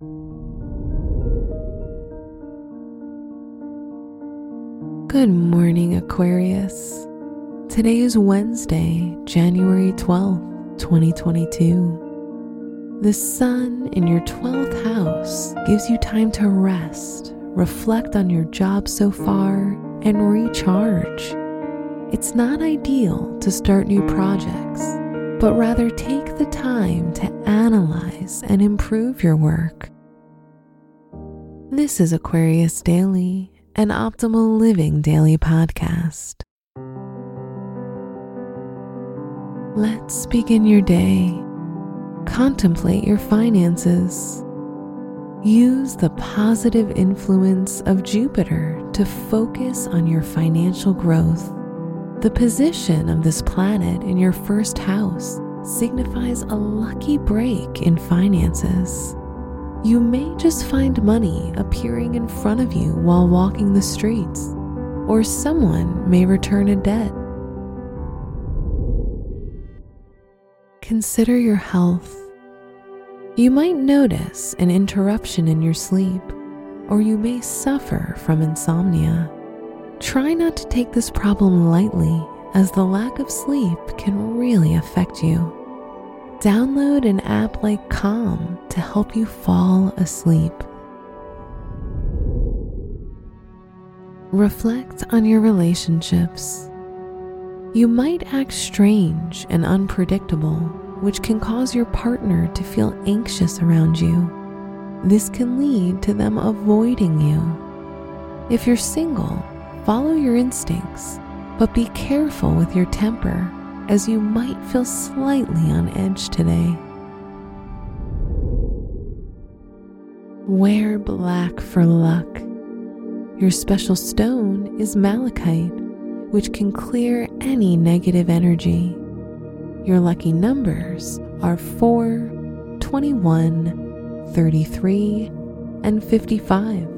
Good morning, Aquarius. Today is Wednesday, January 12th, 2022. The sun in your 12th house gives you time to rest, reflect on your job so far, and recharge. It's not ideal to start new projects, but rather take the time to analyze and improve your work. This is Aquarius Daily an optimal living daily podcast. Let's begin your day. Contemplate your finances. Use the positive influence of Jupiter to focus on your financial growth. The position of this planet in your first house signifies a lucky break in finances you may just find money appearing in front of you while walking the streets, or someone may return a debt. Consider your health. You might notice an interruption in your sleep, or you may suffer from insomnia. Try not to take this problem lightly, as the lack of sleep can really affect you. Download an app like Calm to help you fall asleep. Reflect on your relationships. You might act strange and unpredictable, which can cause your partner to feel anxious around you. This can lead to them avoiding you. If you're single, follow your instincts, but be careful with your temper as you might feel slightly on edge today. Wear black for luck. Your special stone is malachite, which can clear any negative energy. Your lucky numbers are 4, 21, 33, and 55.